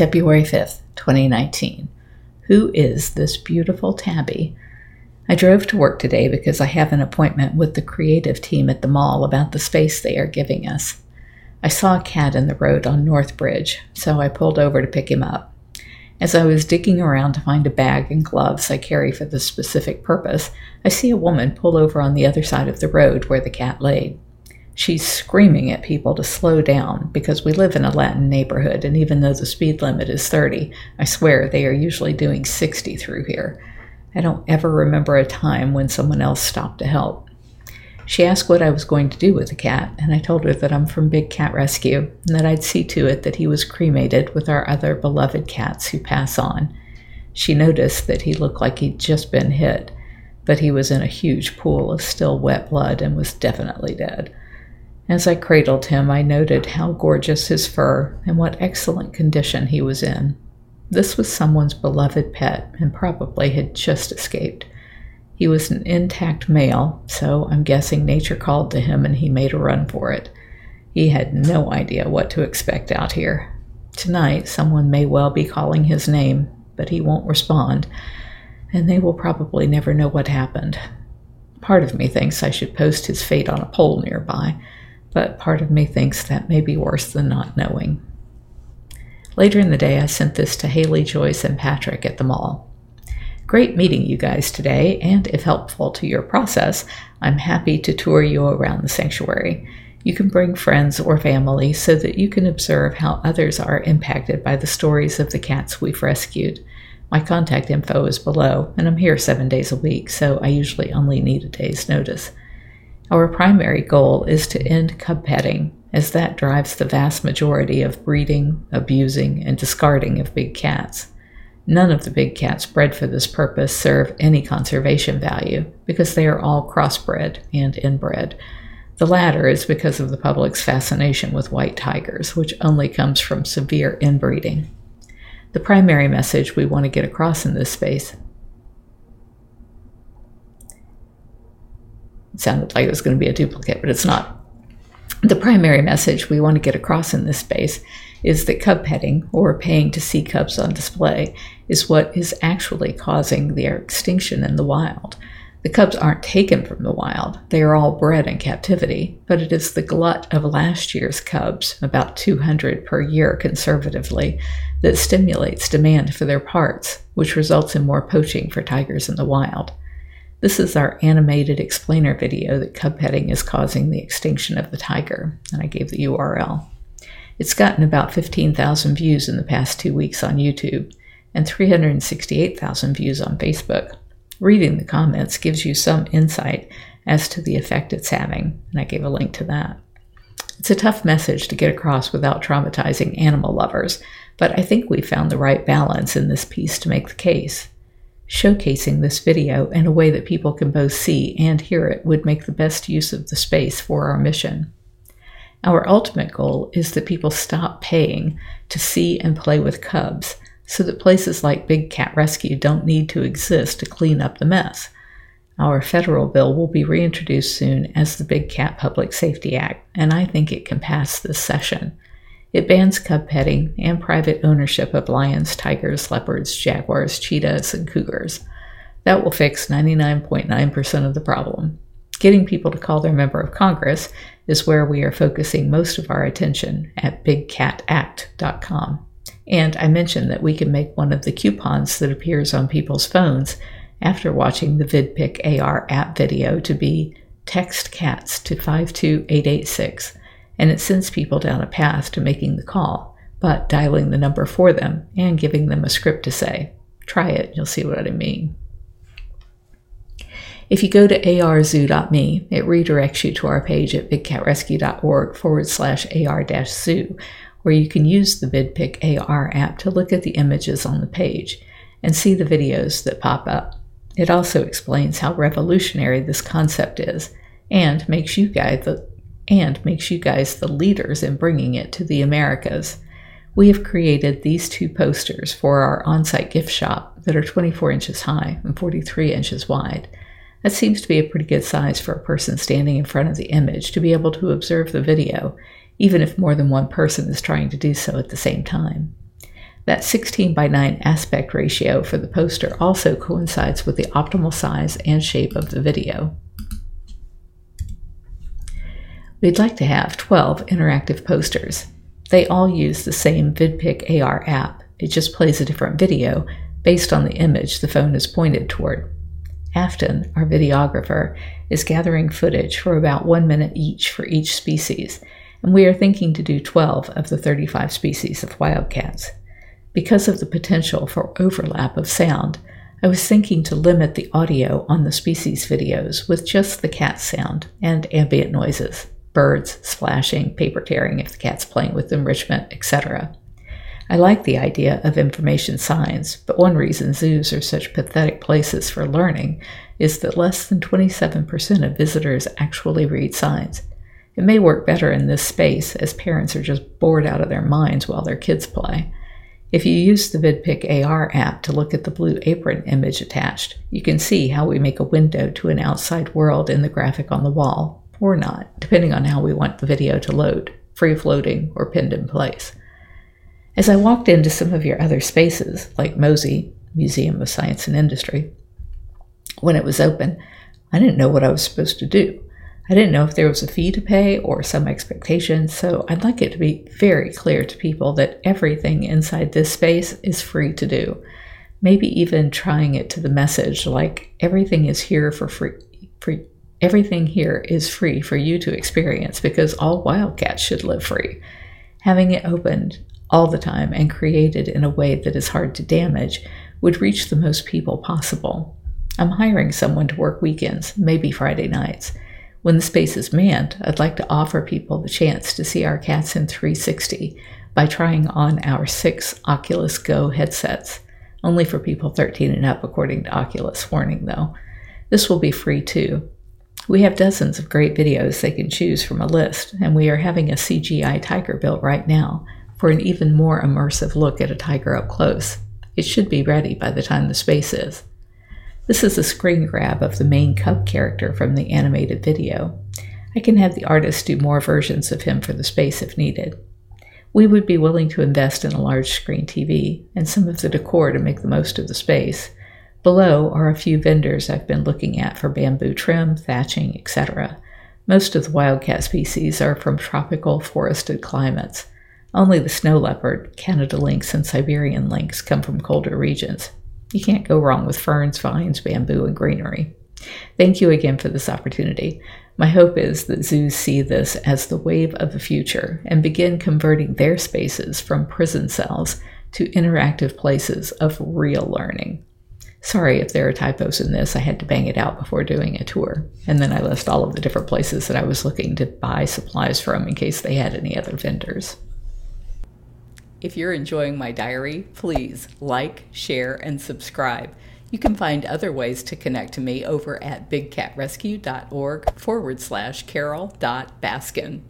February 5th, 2019. Who is this beautiful tabby? I drove to work today because I have an appointment with the creative team at the mall about the space they are giving us. I saw a cat in the road on North Bridge, so I pulled over to pick him up. As I was digging around to find a bag and gloves I carry for this specific purpose, I see a woman pull over on the other side of the road where the cat laid. She's screaming at people to slow down because we live in a Latin neighborhood, and even though the speed limit is 30, I swear they are usually doing 60 through here. I don't ever remember a time when someone else stopped to help. She asked what I was going to do with the cat, and I told her that I'm from Big Cat Rescue and that I'd see to it that he was cremated with our other beloved cats who pass on. She noticed that he looked like he'd just been hit, but he was in a huge pool of still wet blood and was definitely dead. As I cradled him, I noted how gorgeous his fur and what excellent condition he was in. This was someone's beloved pet and probably had just escaped. He was an intact male, so I'm guessing nature called to him and he made a run for it. He had no idea what to expect out here. Tonight, someone may well be calling his name, but he won't respond, and they will probably never know what happened. Part of me thinks I should post his fate on a pole nearby, but part of me thinks that may be worse than not knowing. Later in the day, I sent this to Haley, Joyce, and Patrick at the mall. Great meeting you guys today, and if helpful to your process, I'm happy to tour you around the sanctuary. You can bring friends or family so that you can observe how others are impacted by the stories of the cats we've rescued. My contact info is below, and I'm here seven days a week, so I usually only need a day's notice. Our primary goal is to end cub petting, as that drives the vast majority of breeding, abusing, and discarding of big cats. None of the big cats bred for this purpose serve any conservation value because they are all crossbred and inbred. The latter is because of the public's fascination with white tigers, which only comes from severe inbreeding. The primary message we want to get across in this space sounded like it was going to be a duplicate, but it's not. The primary message we want to get across in this space is that cub petting, or paying to see cubs on display, is what is actually causing their extinction in the wild. The cubs aren't taken from the wild, they are all bred in captivity, but it is the glut of last year's cubs, about 200 per year conservatively, that stimulates demand for their parts, which results in more poaching for tigers in the wild. This is our animated explainer video that cub petting is causing the extinction of the tiger, and I gave the URL. It's gotten about 15,000 views in the past two weeks on YouTube and 368,000 views on Facebook. Reading the comments gives you some insight as to the effect it's having, and I gave a link to that. It's a tough message to get across without traumatizing animal lovers, but I think we found the right balance in this piece to make the case. Showcasing this video in a way that people can both see and hear it would make the best use of the space for our mission. Our ultimate goal is that people stop paying to see and play with cubs so that places like Big Cat Rescue don't need to exist to clean up the mess. Our federal bill will be reintroduced soon as the Big Cat Public Safety Act, and I think it can pass this session. It bans cub petting and private ownership of lions, tigers, leopards, jaguars, cheetahs, and cougars. That will fix 99.9% of the problem. Getting people to call their member of Congress is where we are focusing most of our attention at bigcatact.com. And I mentioned that we can make one of the coupons that appears on people's phones after watching the VidPic AR app video to be text cats to 52886, and it sends people down a path to making the call, but dialing the number for them and giving them a script to say. Try it, you'll see what I mean. If you go to arzoo.me, it redirects you to our page at bigcatrescue.org forward slash ar zoo, where you can use the VidPic AR app to look at the images on the page and see the videos that pop up. It also explains how revolutionary this concept is and makes you guide the and makes you guys the leaders in bringing it to the Americas. We have created these two posters for our on-site gift shop that are 24 inches high and 43 inches wide. That seems to be a pretty good size for a person standing in front of the image to be able to observe the video, even if more than one person is trying to do so at the same time. That 16 by 9 aspect ratio for the poster also coincides with the optimal size and shape of the video. We'd like to have 12 interactive posters. They all use the same VidPic AR app, it just plays a different video based on the image the phone is pointed toward. Afton, our videographer, is gathering footage for about one minute each for each species, and we are thinking to do 12 of the 35 species of wildcats. Because of the potential for overlap of sound, I was thinking to limit the audio on the species videos with just the cat sound and ambient noises birds, splashing, paper tearing if the cat's playing with enrichment, etc. I like the idea of information signs, but one reason zoos are such pathetic places for learning is that less than 27% of visitors actually read signs. It may work better in this space as parents are just bored out of their minds while their kids play. If you use the VidPic AR app to look at the blue apron image attached, you can see how we make a window to an outside world in the graphic on the wall, or not, depending on how we want the video to load, free floating or pinned in place. As I walked into some of your other spaces, like MOSI, Museum of Science and Industry, when it was open, I didn't know what I was supposed to do. I didn't know if there was a fee to pay or some expectation, so I'd like it to be very clear to people that everything inside this space is free to do. Maybe even trying it to the message like everything is here for free. Everything here is free for you to experience because all wildcats should live free. Having it opened all the time and created in a way that is hard to damage would reach the most people possible. I'm hiring someone to work weekends, maybe Friday nights. When the space is manned, I'd like to offer people the chance to see our cats in 360 by trying on our six Oculus Go headsets. Only for people 13 and up, according to Oculus. Warning though. This will be free too. We have dozens of great videos they can choose from a list, and we are having a CGI tiger built right now for an even more immersive look at a tiger up close. It should be ready by the time the space is. This is a screen grab of the main cub character from the animated video. I can have the artist do more versions of him for the space if needed. We would be willing to invest in a large screen TV and some of the decor to make the most of the space. Below are a few vendors I've been looking at for bamboo trim, thatching, etc. Most of the wildcat species are from tropical forested climates, only the snow leopard, Canada lynx, and Siberian lynx come from colder regions. You can't go wrong with ferns, vines, bamboo, and greenery. Thank you again for this opportunity. My hope is that zoos see this as the wave of the future and begin converting their spaces from prison cells to interactive places of real learning. Sorry if there are typos in this. I had to bang it out before doing a tour. And then I list all of the different places that I was looking to buy supplies from in case they had any other vendors. If you're enjoying my diary, please like, share, and subscribe. You can find other ways to connect to me over at bigcatrescue.org forward slash carole.baskin.